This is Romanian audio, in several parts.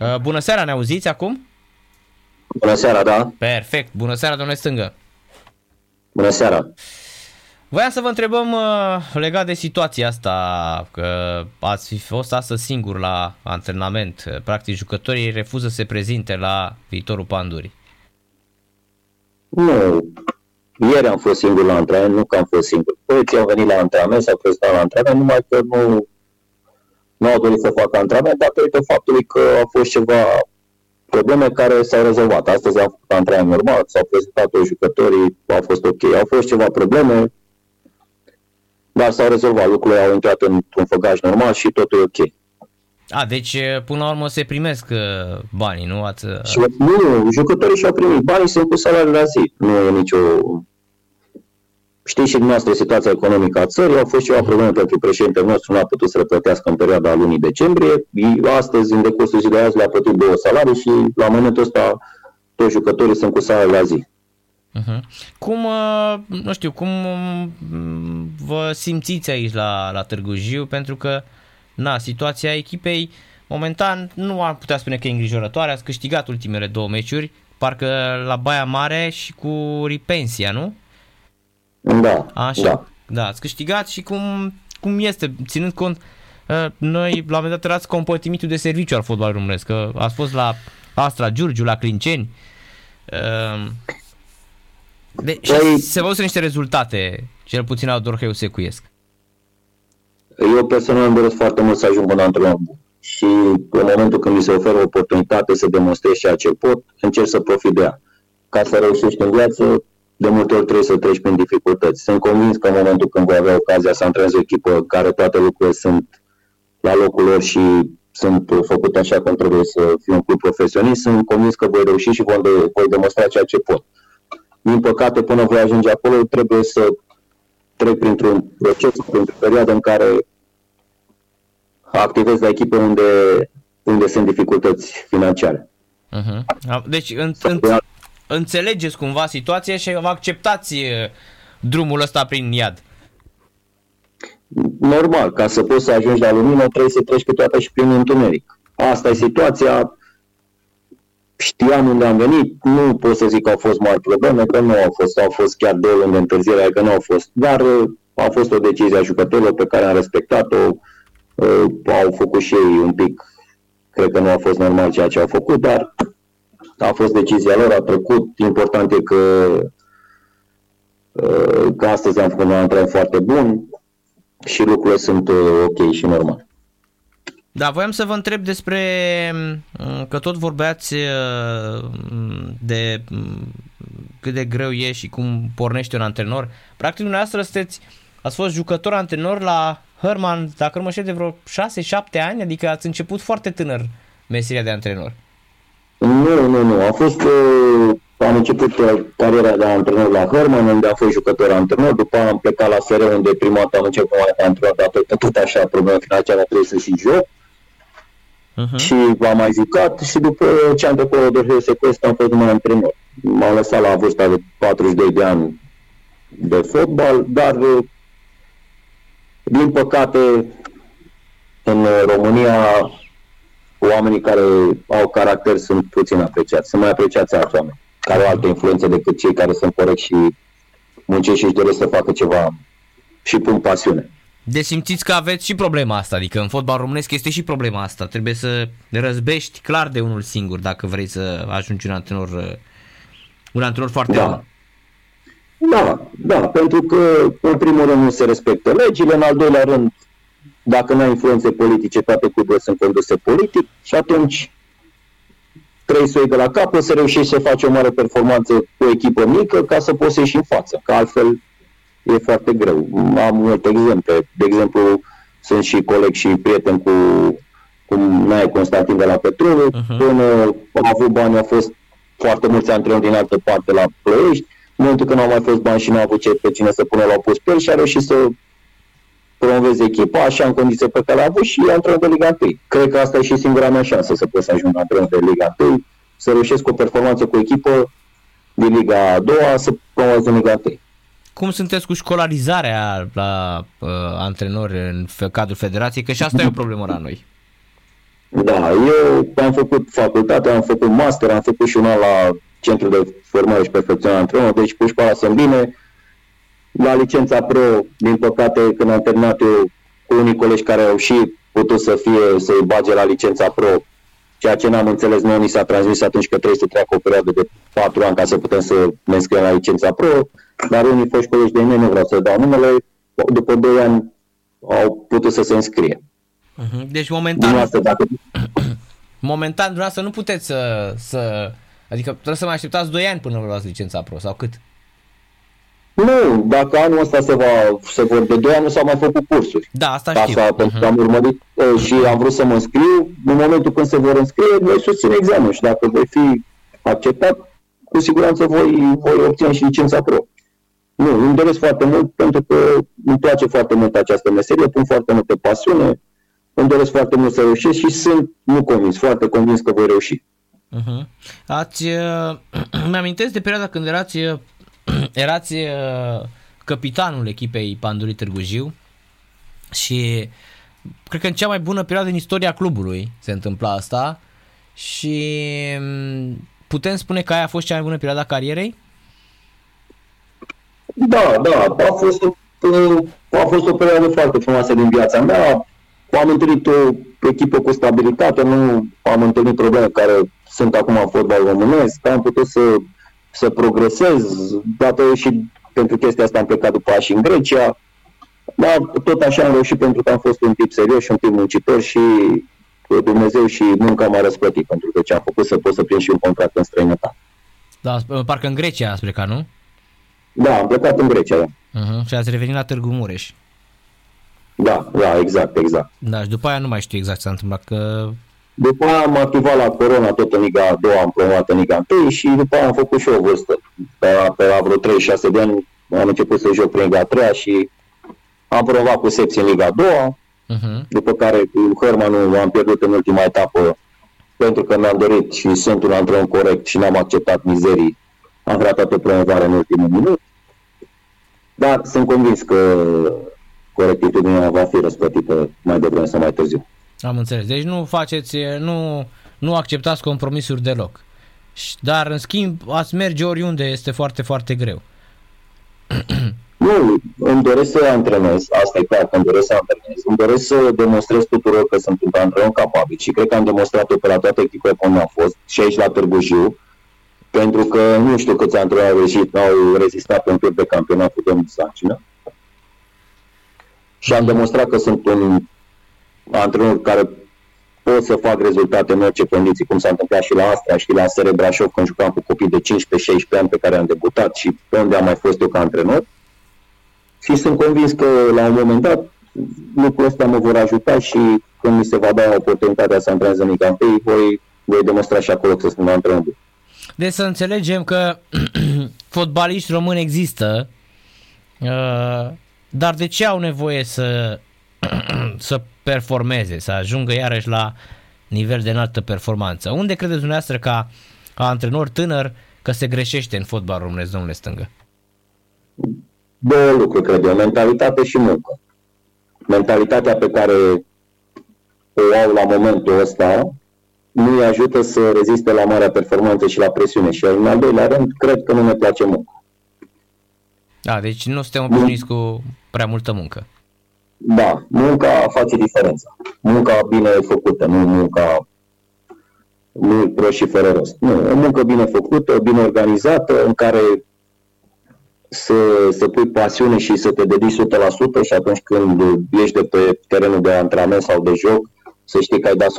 Uh, bună seara, ne auziți acum? Bună seara, da. Perfect. Bună seara, domnule Stângă. Bună seara. Voiam să vă întrebăm uh, legat de situația asta, că ați fi fost astăzi singur la antrenament. Practic, jucătorii refuză să se prezinte la viitorul Pandurii. Nu. Ieri am fost singur la antrenament, nu că am fost singur. Băieții au venit la antrenament, s-au prezentat la antrenament, numai că nu, nu au dorit să facă antrenament datorită faptului că au fost ceva probleme care s-au rezolvat. Astăzi am făcut antrenament normal, s-au prezentat toți jucătorii, au fost ok. Au fost ceva probleme, dar s-au rezolvat. Lucrurile au intrat într-un făgaș normal și totul e ok. A, deci până la urmă se primesc banii, nu? Ați... Și, nu, jucătorii și-au primit. Banii sunt cu salariul la zi. Nu e nicio... Știți și dumneavoastră situația economică a țării, au fost ceva probleme pentru președintele nostru, nu a putut să le plătească în perioada lunii decembrie. Astăzi, în decursul zilei azi, le-a plătit două salarii și la momentul ăsta toți jucătorii sunt cu salariul la zi. Uh-huh. Cum, nu știu, cum vă simțiți aici la, la Târgu Jiu? Pentru că na, situația echipei momentan nu am putea spune că e îngrijorătoare, ați câștigat ultimele două meciuri, parcă la Baia Mare și cu Ripensia, nu? Da, Așa, da. Da, ați câștigat și cum, cum este, ținând cont, noi la un moment dat erați compătimitul de serviciu al fotbalului românesc, că ați fost la Astra Giurgiu, la Clinceni, de, și păi, se văd niște rezultate, cel puțin la Dorheu Secuiesc. Eu personal îmi doresc foarte mult să ajung un antrenor bun. Și în momentul când mi se oferă o oportunitate să demonstrez ceea ce pot, încerc să profit de ea. Ca să reușești în viață, de multe ori trebuie să treci prin dificultăți. Sunt convins că în momentul când voi avea ocazia să antrenez o echipă în care toate lucrurile sunt la locul lor și sunt făcute așa cum trebuie să fie un club profesionist, sunt convins că voi reuși și voi, voi demonstra ceea ce pot. Din păcate, până voi ajunge acolo, trebuie să trec printr-un proces, printr-o perioadă în care activez la echipe unde, unde sunt dificultăți financiare. Uh-huh. Deci în, în, înțelegeți cumva situația și vă acceptați drumul ăsta prin iad. Normal, ca să poți să ajungi la lumină trebuie să treci câteodată și prin întuneric. Asta e situația, știam unde am venit, nu pot să zic că au fost mari probleme, că nu au fost, au fost chiar două luni de întârziere, că nu au fost, dar a fost o decizie a jucătorilor pe care am respectat-o, uh, au făcut și ei un pic, cred că nu a fost normal ceea ce au făcut, dar a fost decizia lor, a trecut. Important e că, uh, că astăzi am făcut un antrenament foarte bun și lucrurile sunt uh, ok și normal. Da, voiam să vă întreb despre mm, că tot vorbeați mm, de mm, cât de greu e și cum pornește un antrenor. Practic, dumneavoastră sunteți, ați fost jucător antrenor la Herman, dacă nu mă știu, de vreo 6-7 ani, adică ați început foarte tânăr meseria de antrenor. Nu, nu, nu. A fost, uh, am început uh, cariera de antrenor la Herman, unde am fost jucător antrenor, după am plecat la SR, unde prima dată am început mai antrenor, dar tot, tot așa, probleme financiare, trebuie să și joc. Uh-huh. Și am mai jucat și după ce am trecut la Dorheu Sequest am fost numai antrenor. M-am lăsat la vârsta de 42 de ani de fotbal, dar uh, din păcate în România oamenii care au caracter sunt puțin apreciați. Sunt mai apreciați alți oameni care au alte influențe decât cei care sunt corecți și muncesc și își doresc să facă ceva și pun pasiune. Deci simțiți că aveți și problema asta, adică în fotbal românesc este și problema asta. Trebuie să răzbești clar de unul singur dacă vrei să ajungi un antrenor, un antrenor foarte da. bun. Da, da, pentru că în primul rând nu se respectă legile, în al doilea rând, dacă nu ai influențe politice, toate cluburile sunt conduse politic și atunci trebuie să o iei de la capăt, să reușești să faci o mare performanță cu o echipă mică ca să poți să ieși în față, că altfel e foarte greu. Am multe exemple. De exemplu, sunt și coleg și prieten cu, cu Nae Constantin de la Petrolul. Uh-huh. Până a avut bani, a fost foarte mulți antrenori din altă parte la Ploiești. În momentul când au mai fost bani și nu au avut ce pe cine să pună la pus pe el și a reușit să promoveze echipa așa în condiții pe care a avut și antrenor de Liga 1. Cred că asta e și singura mea șansă să pot să ajung antrenor de Liga 1, să reușesc o performanță cu echipă din Liga a doua să promovez în Liga 1. Cum sunteți cu școlarizarea la uh, antrenori în cadrul federației? Că și asta e o problemă la noi. Da, eu am făcut facultate, am făcut master, am făcut și una la Centrul de Formare și Perfecționare Antrenor, deci pușpa sunt bine. La licența pro, din păcate, când am terminat eu cu unii colegi care au și putut să fie, să-i bage la licența pro, ceea ce n-am înțeles, noi ni s-a transmis atunci că trebuie să treacă o perioadă de 4 ani ca să putem să ne înscriem la licența pro, dar unii foști colegi de mine, nu vreau să dau numele, după 2 ani au putut să se înscrie. Mhm. Deci momentan, asta, dacă... momentan dumneavoastră nu puteți să, să, adică trebuie să mai așteptați 2 ani până vă luați licența pro sau cât? Nu, dacă anul ăsta se, va, se vor de 2 ani, nu s-au mai făcut cursuri. Da, asta știu. Asta, uh-huh. pentru că am urmărit uh, și am vrut să mă înscriu. În momentul când se vor înscrie, voi susțin examen și dacă voi fi acceptat, cu siguranță voi, voi obține și licența pro. Nu, îmi doresc foarte mult pentru că îmi place foarte mult această meserie, pun foarte multă pasiune, îmi doresc foarte mult să reușesc și sunt, nu convins, foarte convins că voi reuși. Uh-huh. Ați, uh, mi-amintesc de perioada când erați, uh, erați uh, capitanul echipei Pandurii Târgu Jiu și cred că în cea mai bună perioadă în istoria clubului se întâmpla asta și um, putem spune că aia a fost cea mai bună perioadă a carierei? Da, da, a fost, a fost o perioadă foarte frumoasă din viața mea. Am întâlnit o echipă cu stabilitate, nu am întâlnit probleme care sunt acum în fotbal românesc, am putut să, să progresez, dată și pentru chestia asta am plecat după și în Grecia, dar tot așa am reușit pentru că am fost un tip serios și un tip muncitor și Dumnezeu și munca m-a răsplătit pentru că ce am făcut să pot să prind și un contract în străinătate. Da, parcă în Grecia ați plecat, nu? Da, am plecat în Grecia, da. Uh-huh. Și ați revenit la Târgu Mureș. Da, da, exact, exact. Da, și după aia nu mai știu exact ce s-a întâmplat, că... După aia am activat la Corona tot în Liga a doua, am promovat în Liga 1 și după aia am făcut și o vârstă. Pe, pe la vreo 36 de ani am început să joc prin Liga a treia și am promovat cu secție în Liga a doua, uh-huh. după care cu Hermanu am pierdut în ultima etapă pentru că mi-am dorit și sunt un antrenor corect și n-am acceptat mizerii. Am ratat o promovare în ultimul minut. Dar sunt convins că corectitudinea va fi răsplătită mai devreme sau mai târziu. Am înțeles. Deci nu faceți, nu, nu acceptați compromisuri deloc. Dar, în schimb, ați merge oriunde este foarte, foarte greu. Nu, îmi doresc să antrenez, asta e clar că îmi doresc să antrenez, îmi doresc să demonstrez tuturor că sunt un antrenor capabil și cred că am demonstrat-o pe la toate echipele pe unde am fost și aici la Târgu Jiu, pentru că nu știu câți antrenori au ieșit, au rezistat în tur de campionat cu domnul Sancină. Și am demonstrat că sunt un antrenor care pot să fac rezultate în orice condiții, cum s-a întâmplat și la Astra și la SR Brașov când jucam cu copii de 15-16 ani pe care am debutat și pe unde am mai fost eu ca antrenor. Și sunt convins că la un moment dat lucrul ăsta mă vor ajuta și când mi se va da oportunitatea să antrenez în Liga 1, voi, voi demonstra și acolo că sunt un antrenor bun. Deci să înțelegem că fotbaliști români există, uh, dar de ce au nevoie să, să performeze, să ajungă iarăși la nivel de înaltă performanță? Unde credeți dumneavoastră ca, ca antrenor tânăr că se greșește în fotbal românesc, domnule Stângă? Două lucruri, cred eu, mentalitate și muncă. Mentalitatea pe care o au la momentul ăsta nu îi ajută să reziste la marea performanță și la presiune. Și în al doilea rând, cred că nu ne place munca. Da, deci nu suntem obișnuiți cu prea multă muncă. Da, munca face diferența. Munca bine făcută, nu munca nu prost și fără rost. Nu, o muncă bine făcută, bine organizată, în care să, să pui pasiune și să te dedici 100% și atunci când ești de pe terenul de antrenament sau de joc, să știi că ai dat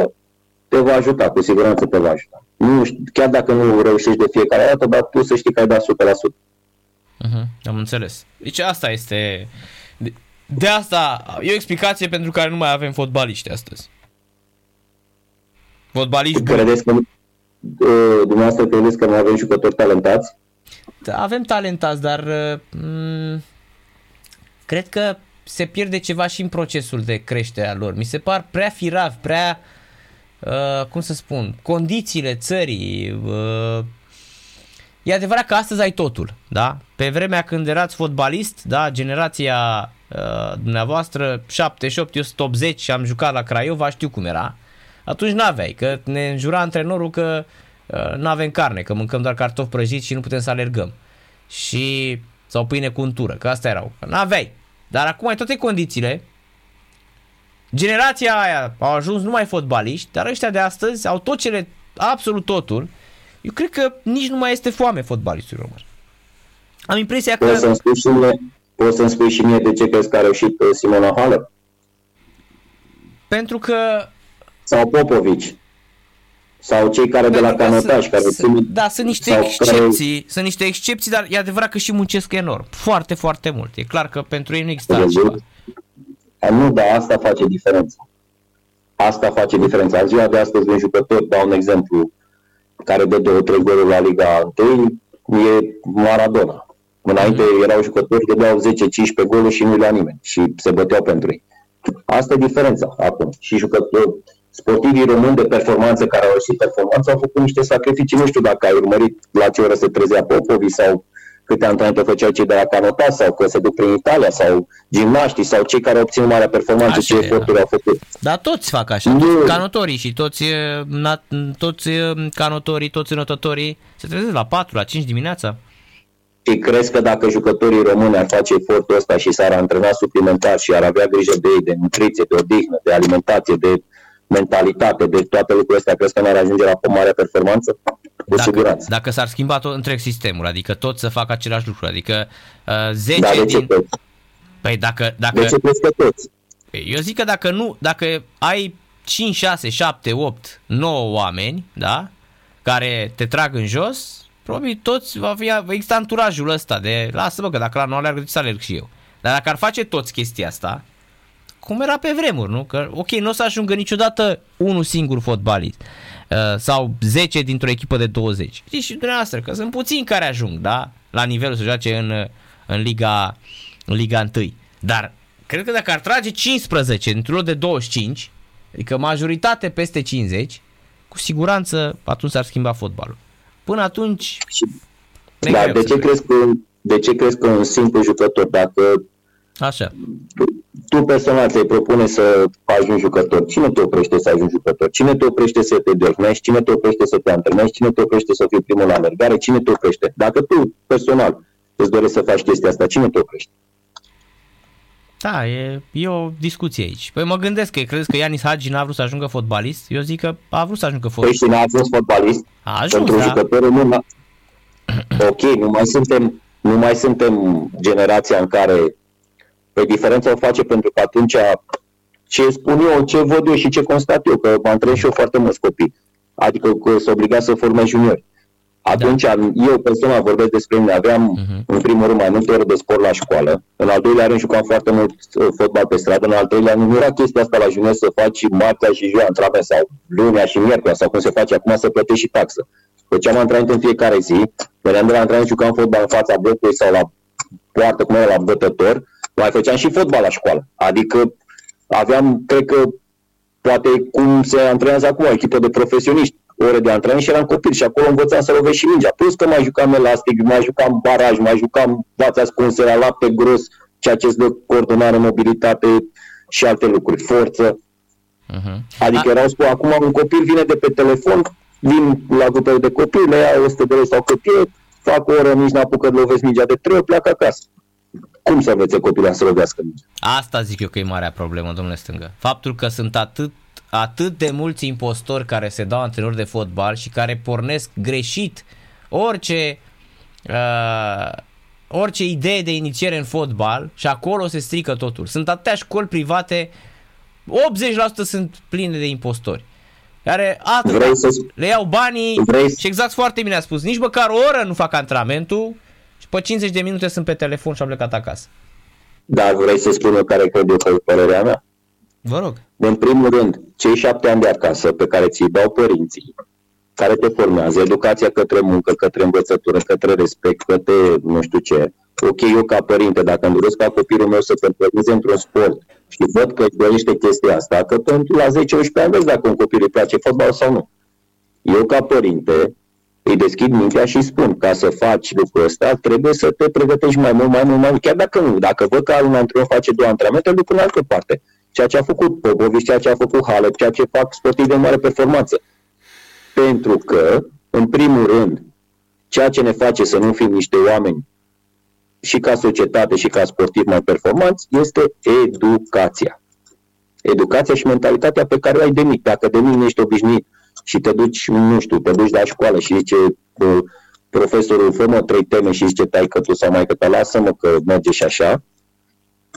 100%, te va ajuta, cu siguranță te va ajuta. Nu, chiar dacă nu reușești de fiecare dată, dar tu să știi că ai dat 100%. Uh-huh, am înțeles. Deci asta este... De, de asta e o explicație pentru care nu mai avem fotbaliști astăzi. Fotbaliști Credeți că, uh, dumneavoastră credeți că nu avem jucători talentați? Da, avem talentați, dar uh, cred că se pierde ceva și în procesul de creștere a lor. Mi se par prea firavi, prea uh, Uh, cum să spun, condițiile țării. Uh, e adevărat că astăzi ai totul, da? Pe vremea când erați fotbalist, da, generația uh, dumneavoastră 78, eu sunt 80 și am jucat la Craiova, știu cum era. atunci n-aveai, că ne înjura antrenorul că uh, nu avem carne, că mâncăm doar cartofi prăjiți și nu putem să alergăm. Și sau pâine cu untură, că asta erau. Că n-aveai. Dar acum ai toate condițiile. Generația aia au ajuns numai fotbaliști, dar ăștia de astăzi au tot cele, absolut totul. Eu cred că nici nu mai este foame fotbalistului român. Am impresia că... Poți să-mi spui și mie, poți să-mi spui și mie de ce crezi că a reușit uh, Simona Halep? Pentru că... Sau Popovici? Sau cei care de la canotaj, care sunt, Da, sunt niște excepții, care... sunt niște excepții, dar e adevărat că și muncesc enorm. Foarte, foarte mult. E clar că pentru ei nu există altceva. Nu, dar asta face diferența. Asta face diferența. Ziua de astăzi un jucător, dau un exemplu, care de două, trei goluri la Liga 1, e Maradona. Înainte mm. erau jucători de dau 10-15 goluri și nu le nimeni și se băteau pentru ei. Asta e diferența acum. Și jucători, sportivii români de performanță care au ieșit performanță au făcut niște sacrificii. Nu știu dacă ai urmărit la ce oră se trezea Popovi sau câte antrenamente făceau cei de la Canota sau că se duc prin Italia sau gimnaștii sau cei care obțin mare performanță, așa ce eforturi da. au făcut. Dar toți fac așa, nu. toți canotorii și toți, toți canotorii, toți înotătorii se trezesc la 4, la 5 dimineața. Și crezi că dacă jucătorii români ar face efortul ăsta și s-ar antrena suplimentar și ar avea grijă de ei, de nutriție, de odihnă, de alimentație, de mentalitate, de toate lucrurile astea, crezi că n-ar ajunge la o mare performanță? Cu dacă, siguranță. Dacă s-ar schimba tot întreg sistemul, adică tot să facă același lucru, adică uh, 10 da, de din... Ce păi dacă, dacă... De ce crezi că toți? Păi, eu zic că dacă nu, dacă ai 5, 6, 7, 8, 9 oameni, da, care te trag în jos, probabil toți va, fi, va exista anturajul ăsta de lasă-mă că dacă la nu alergă, să alerg și eu. Dar dacă ar face toți chestia asta, cum era pe vremuri, nu? Că, ok, nu o să ajungă niciodată unul singur fotbalist uh, sau 10 dintr-o echipă de 20. Știți și dumneavoastră că sunt puțini care ajung, da? La nivelul să joace în, în Liga, în Liga 1. Dar cred că dacă ar trage 15 într-un lot de 25, adică majoritate peste 50, cu siguranță atunci s-ar schimba fotbalul. Până atunci... Da, de ce, crezi că, de ce crezi că un simplu jucător, dacă Așa. Tu, tu personal ți-ai propune să ajungi jucător. Cine te oprește să ajungi jucător? Cine te oprește să te dormești? Cine te oprește să te antrenezi? Cine te oprește să fii primul la alergare? Cine te oprește? Dacă tu personal îți dorești să faci chestia asta, cine te oprește? Da, e, e o discuție aici. Păi mă gândesc că crezi că Ianis Hagi n-a vrut să ajungă fotbalist? Eu zic că a vrut să ajungă fotbalist. Păi și n-a fost fotbalist? A ajuns, Pentru da. jucătorul nu Ok, nu mai suntem, nu mai suntem generația în care Păi diferența o face pentru că atunci ce spun eu, ce văd eu și ce constat eu, că mă antrenez și eu foarte mulți copii. Adică că sunt obligat să formez juniori. Atunci da. eu personal vorbesc despre mine, aveam uh-huh. în primul rând mai multe ore de sport la școală, în al doilea rând jucam foarte mult uh, fotbal pe stradă, în al treilea rând nu era chestia asta la junior să faci marțea și ziua antrenament sau lunea și miercuri sau cum se face acum să plătești și taxă. Făceam antrenament în fiecare zi, veneam de la antrenament jucam fotbal în fața blocului sau la poartă, cum era la bătător, mai făceam și fotbal la școală. Adică aveam, cred că, poate cum se antrenează acum, o echipă de profesioniști, ore de antrenament și eram copil și acolo învățam să lovesc și mingea. Plus că mai jucam elastic, mai jucam baraj, mai jucam fața ascunsă la lapte gros, ceea ce îți dă coordonare, mobilitate și alte lucruri, forță. Uh-huh. Adică erau spus, acum un copil vine de pe telefon, vin la grupele de copii, le ia 100 de lei sau cât e, fac o oră, nici n-apucă de lovesc mingea de trei, pleacă acasă cum să învețe copilul să lovească mingea? Asta zic eu că e marea problemă, domnule Stângă. Faptul că sunt atât atât de mulți impostori care se dau antrenori de fotbal și care pornesc greșit orice uh, orice idee de inițiere în fotbal și acolo se strică totul. Sunt atâtea școli private, 80% sunt pline de impostori. Care atât să... le iau banii Vrei... și exact foarte bine a spus, nici măcar o oră nu fac antrenamentul și pe 50 de minute sunt pe telefon și am plecat acasă. Dar vrei să spun eu care cred eu că e părerea mea? Vă rog. În primul rând, cei șapte ani de acasă pe care ți-i dau părinții, care te formează, educația către muncă, către învățătură, către respect, către nu știu ce. Ok, eu ca părinte, dacă îmi doresc ca copilul meu să performeze într-un sport și văd că își dorește chestia asta, că pentru la 10-11 ani vezi dacă un copil îi place fotbal sau nu. Eu ca părinte îi deschid mintea și spun, ca să faci lucrul ăsta, trebuie să te pregătești mai mult, mai mult, mai mult, chiar dacă nu. Dacă văd că un antrenor face două antrenamente, duc în altă parte. Ceea ce a făcut Popovici, ceea ce a făcut Halep, ceea ce fac sportivi de mare performanță. Pentru că, în primul rând, ceea ce ne face să nu fim niște oameni și ca societate și ca sportivi mai performanți este educația. Educația și mentalitatea pe care o ai de mic. Dacă de mic nu ești obișnuit și te duci, nu știu, te duci la școală și zice profesorul, fă mă trei teme și zice tai că tu sau mai că te lasă-mă că merge și așa,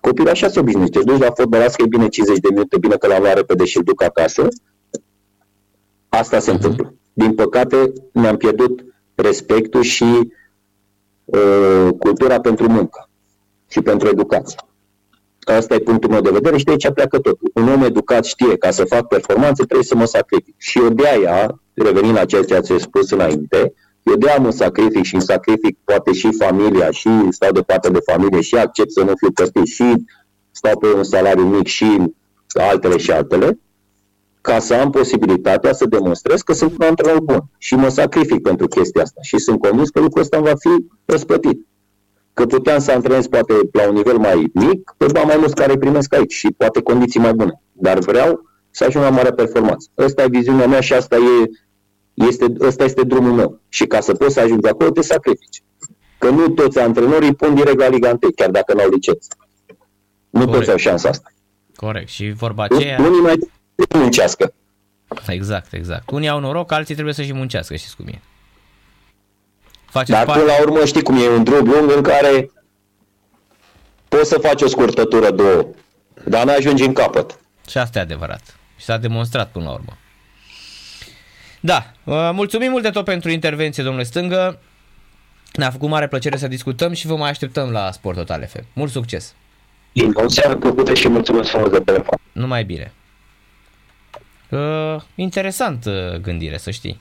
copilul așa se obișnuiește. Te duci la fotbal, las că e bine 50 de minute, bine că l-am luat repede și îl duc acasă. Asta se uh-huh. întâmplă. Din păcate, ne-am pierdut respectul și uh, cultura pentru muncă și pentru educație. Asta e punctul meu de vedere și de aici pleacă totul. Un om educat știe ca să fac performanțe trebuie să mă sacrific. Și eu de aia, revenind la ceea ce ați spus înainte, eu de am un sacrific și îmi sacrific poate și familia și stau de parte de familie și accept să nu fiu plătit și stau pe un salariu mic și altele și altele, ca să am posibilitatea să demonstrez că sunt un antrenor bun și mă sacrific pentru chestia asta și sunt convins că lucrul ăsta va fi răspătit. Că puteam să antrenez poate la un nivel mai mic, pe bani mai mulți care primesc aici și poate condiții mai bune. Dar vreau să ajung la mare performanță. Asta e viziunea mea și asta e este, ăsta este drumul meu. Și ca să poți să ajungi acolo, te sacrifici. Că nu toți antrenorii pun direct la Liga 1, chiar dacă n-au licență. Nu Corect. toți au șansa asta. Corect. Și vorba aceea... Unii mai muncească. Exact, exact. Unii au noroc, alții trebuie să și muncească, știți cum e. Faceți Dar parte... până la urmă știi cum e un drum lung în care poți să faci o scurtătură, două, dar nu ajungi în capăt. Și asta e adevărat. Și s-a demonstrat până la urmă. Da, uh, mulțumim mult de tot pentru intervenție, domnule Stângă. Ne-a făcut mare plăcere să discutăm și vă mai așteptăm la Sport Total FM. Mult succes! Bine, o seară plăcută și mulțumesc frumos de telefon. Numai bine. Uh, interesant uh, gândire, să știi.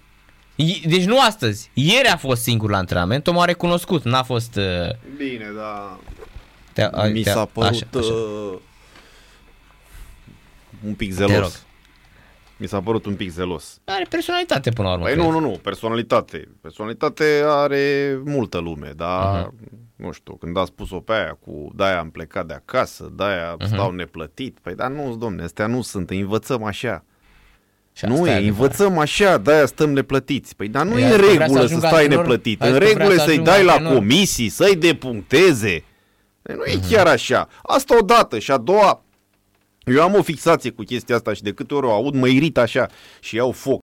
Deci nu astăzi, ieri a fost singur la antrenament, o m-a recunoscut, n-a fost... Uh... Bine, da. Te, Mi s-a părut așa, așa. Uh, un pic zelos. Mi s-a părut un pic zelos. Are personalitate până la urmă. Păi nu, nu, nu, personalitate. Personalitate are multă lume, dar uh-huh. nu știu, când a spus-o pe aia cu de-aia am plecat de acasă, de-aia uh-huh. stau neplătit, păi dar nu, domne, astea nu sunt, învățăm așa. Și nu e, învățăm așa, de-aia stăm neplătiți. Păi dar nu e, e în regulă să stai antrenor, neplătit. În regulă să-i dai la antrenor. comisii, să-i depuncteze. Păi nu e uh-huh. chiar așa. Asta odată și a doua, eu am o fixație cu chestia asta și de câte ori o aud mă irit așa și iau foc.